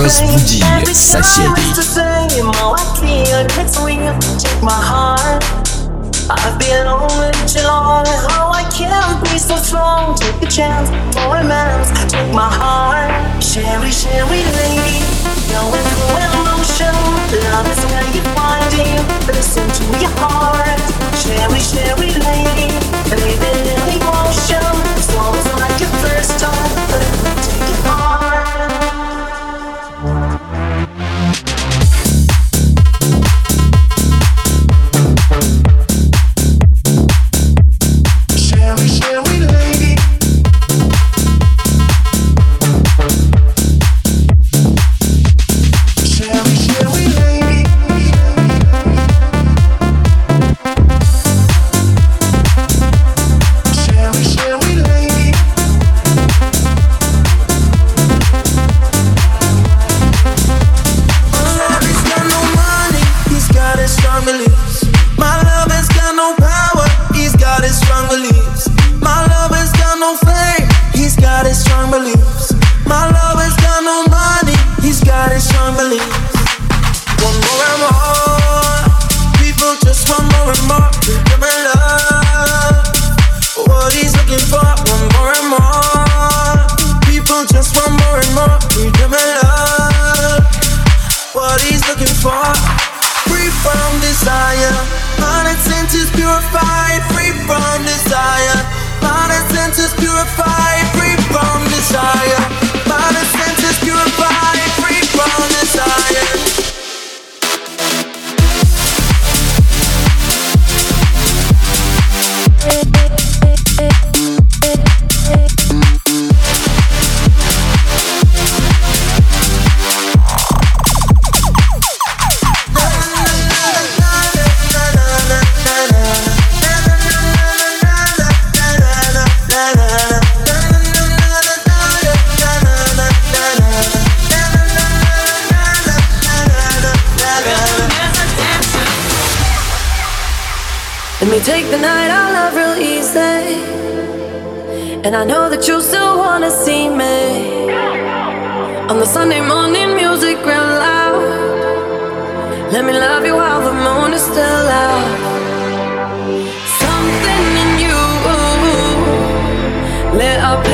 Разбуди соседей. I've been on too long. How I can't be so strong. Take a chance for a man's. Take my heart. Sherry, Sherry lady. Going through emotion. Love is where you find it. Listen to your heart. Sherry, Sherry lady. Looking for. One more and more, people just want more and more. Me love what he's looking for. Free from desire, mind and senses purified. Free from desire, mind and senses purified. Free from desire, And I know that you still wanna see me. On the Sunday morning, music real loud. Let me love you while the moon is still out. Something in you lit up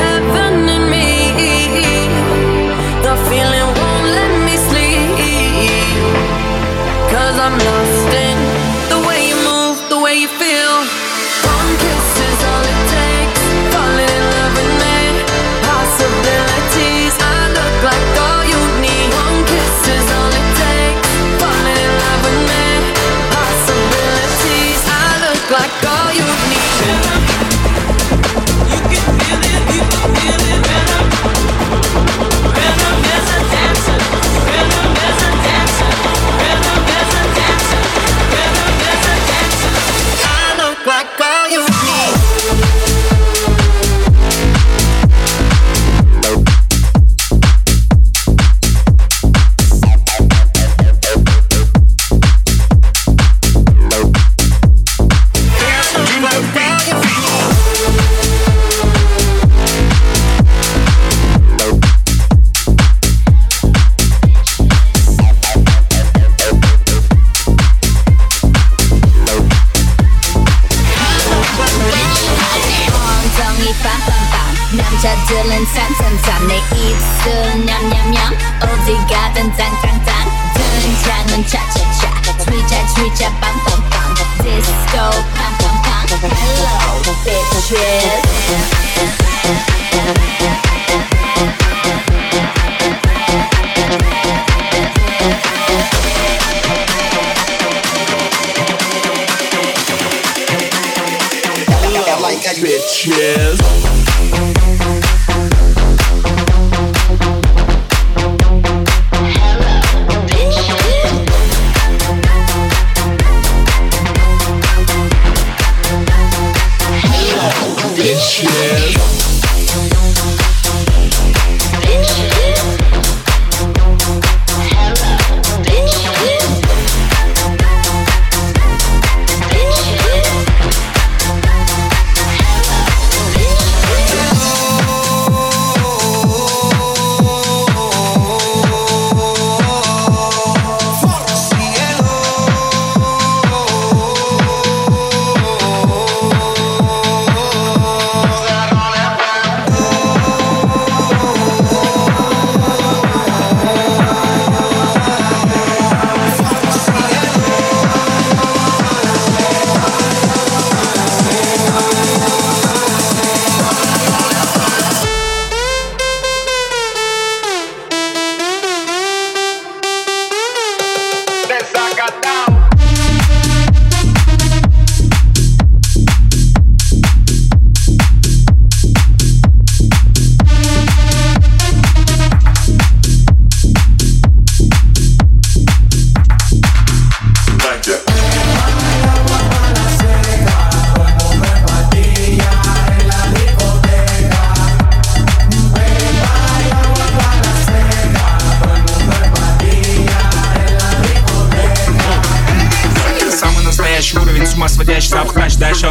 남자들은 짠짠짠 내 입술 냠냠냠 어디 가든 짱짱짱 등장은 차차차 트위자 트위자 빵빵빵 디스코 팡팡팡 Hello bitches Bitches. It's shit.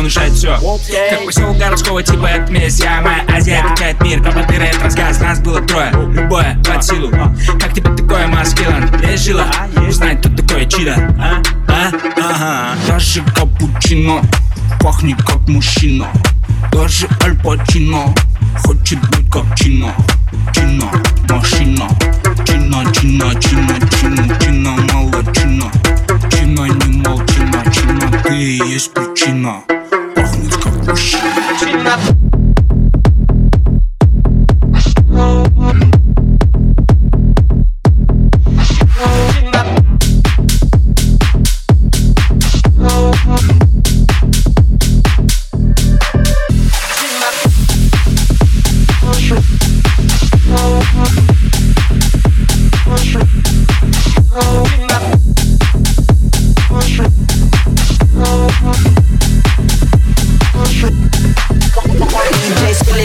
Решает все Как поселок городского типа это месть Я моя Азия качает мир это рассказ Нас было трое Любое под силу. Как тебе такое маскилан? Есть жила? Узнать, кто такое чидо А? А? Ага. Даже капучино Пахнет как мужчина. Даже Аль Пачино Хочет быть как Чино. Чино, машина Чино, чино, чино, чино, чино, молодчина Чино, не молчина, чино, ты и есть причина treat nothing.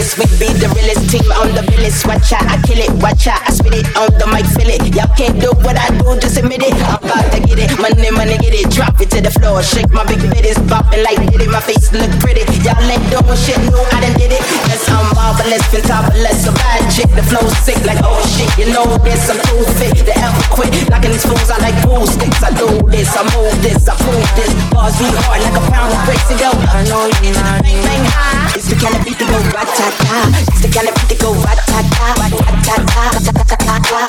Skillets, we be the realest team on the realest. Watch out, I kill it, watch out, I spit it on the mic, feel it. Y'all can't do what I do, just admit it. I'm about to get it, money, money, get it. Drop it to the floor, shake my big bitties, bopping like did it. My face look pretty. Y'all ain't doing shit new, I done did it. Cause I'm marvelous, fantabulous, a bad chick. The flow sick like oh shit, you know this. I'm too fit to ever quit. Knocking these fools out like pool sticks. I do this, I move this, I prove this. Bars be hard like a pound of bricks and go. I know you're not bang, bang high. It's the kind of beat that go rat-ta-ta. Of beat that go rat-ta-ta, rat-ta-ta, rat-ta-ta-ta.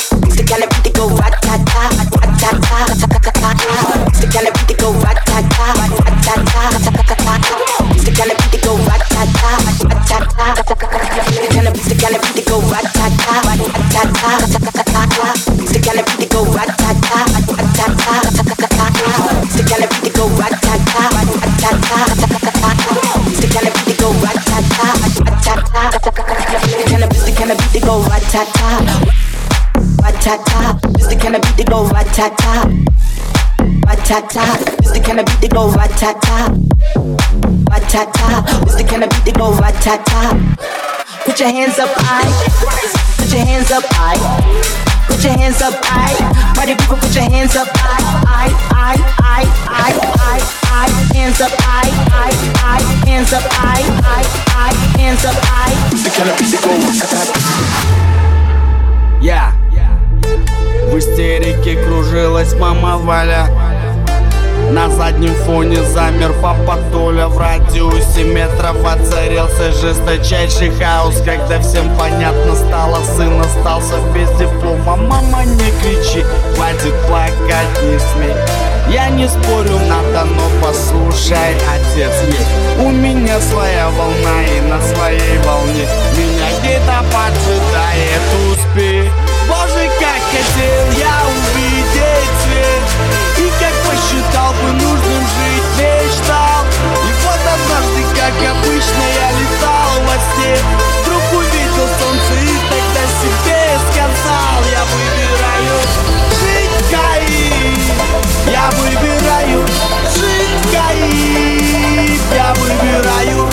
It's the kind the of beat that go rat-ta-ta, rat-ta-ta. It's the kind of beat that go rat-ta-ta, rat-ta-ta. It's the kind of beat that go rat-ta-ta, rat-ta-ta. It's the kind of beat that go rat-ta-ta. Put your hands up high. Put your hands up high Put your hands up high. Party people, put your hands up high. High, high, high, high, high, high. Hands up high, high, high. Hands up high, high, high. Hands up high. Ты когда ты Я В истерике кружилась мама Валя На заднем фоне замер папа Толя В радиусе метров воцарился жесточайший хаос Когда всем понятно стало, сын остался без диплома Мама, не кричи, хватит плакать, не смей. Я не спорю, надо, но послушай, отец есть. У меня своя волна и на своей волне. Меня где-то поджидает успех. Боже, как хотел я увидеть как посчитал бы нужным жить, мечтал И вот однажды, как обычно, я летал во сне Вдруг увидел солнце и тогда себе сказал Я выбираю жить кайф Я выбираю жить кайф Я выбираю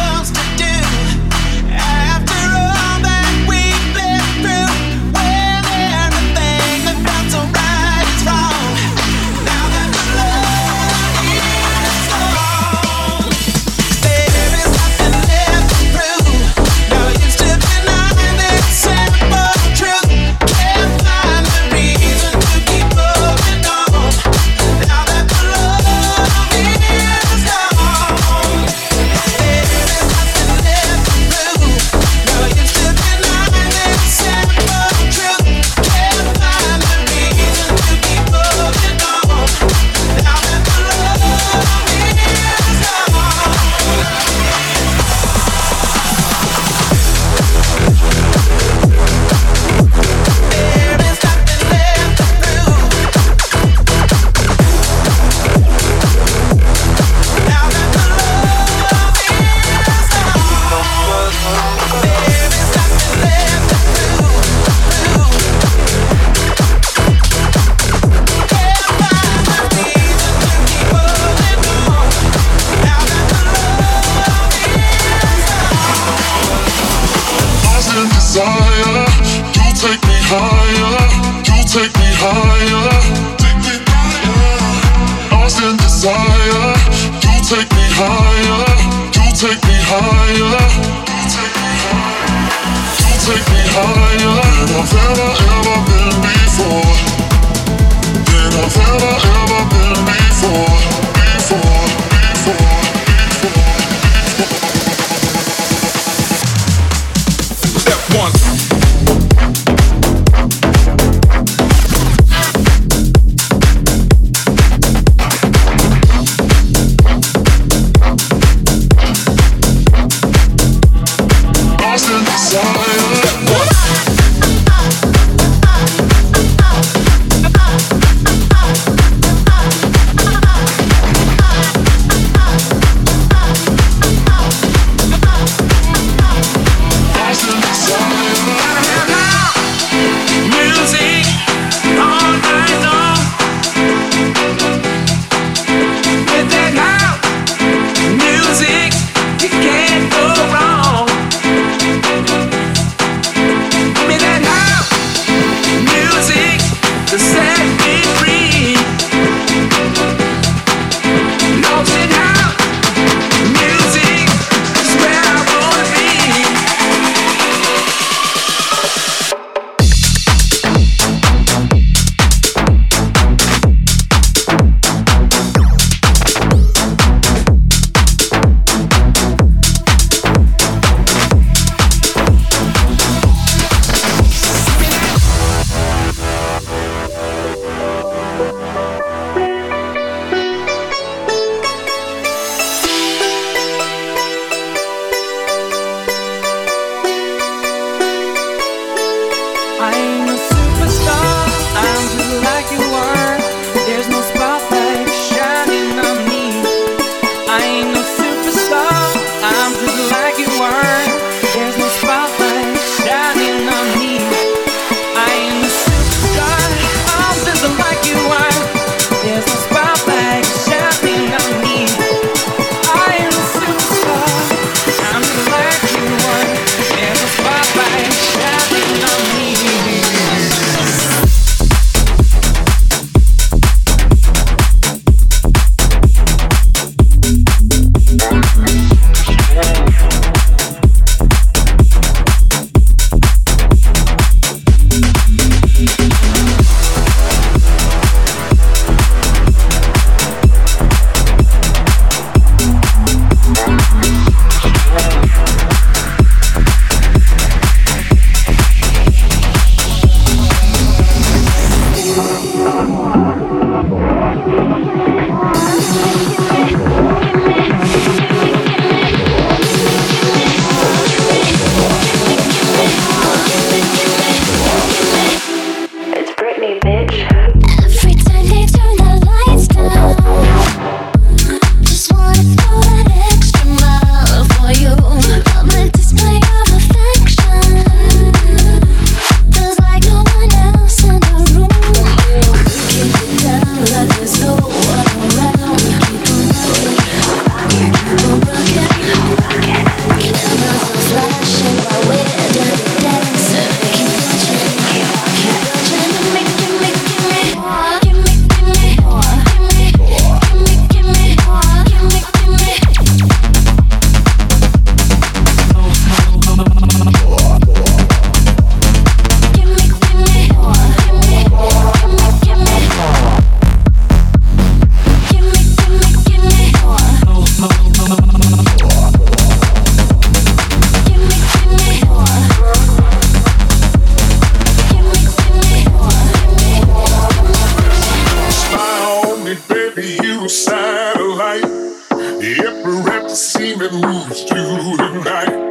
moves to the night.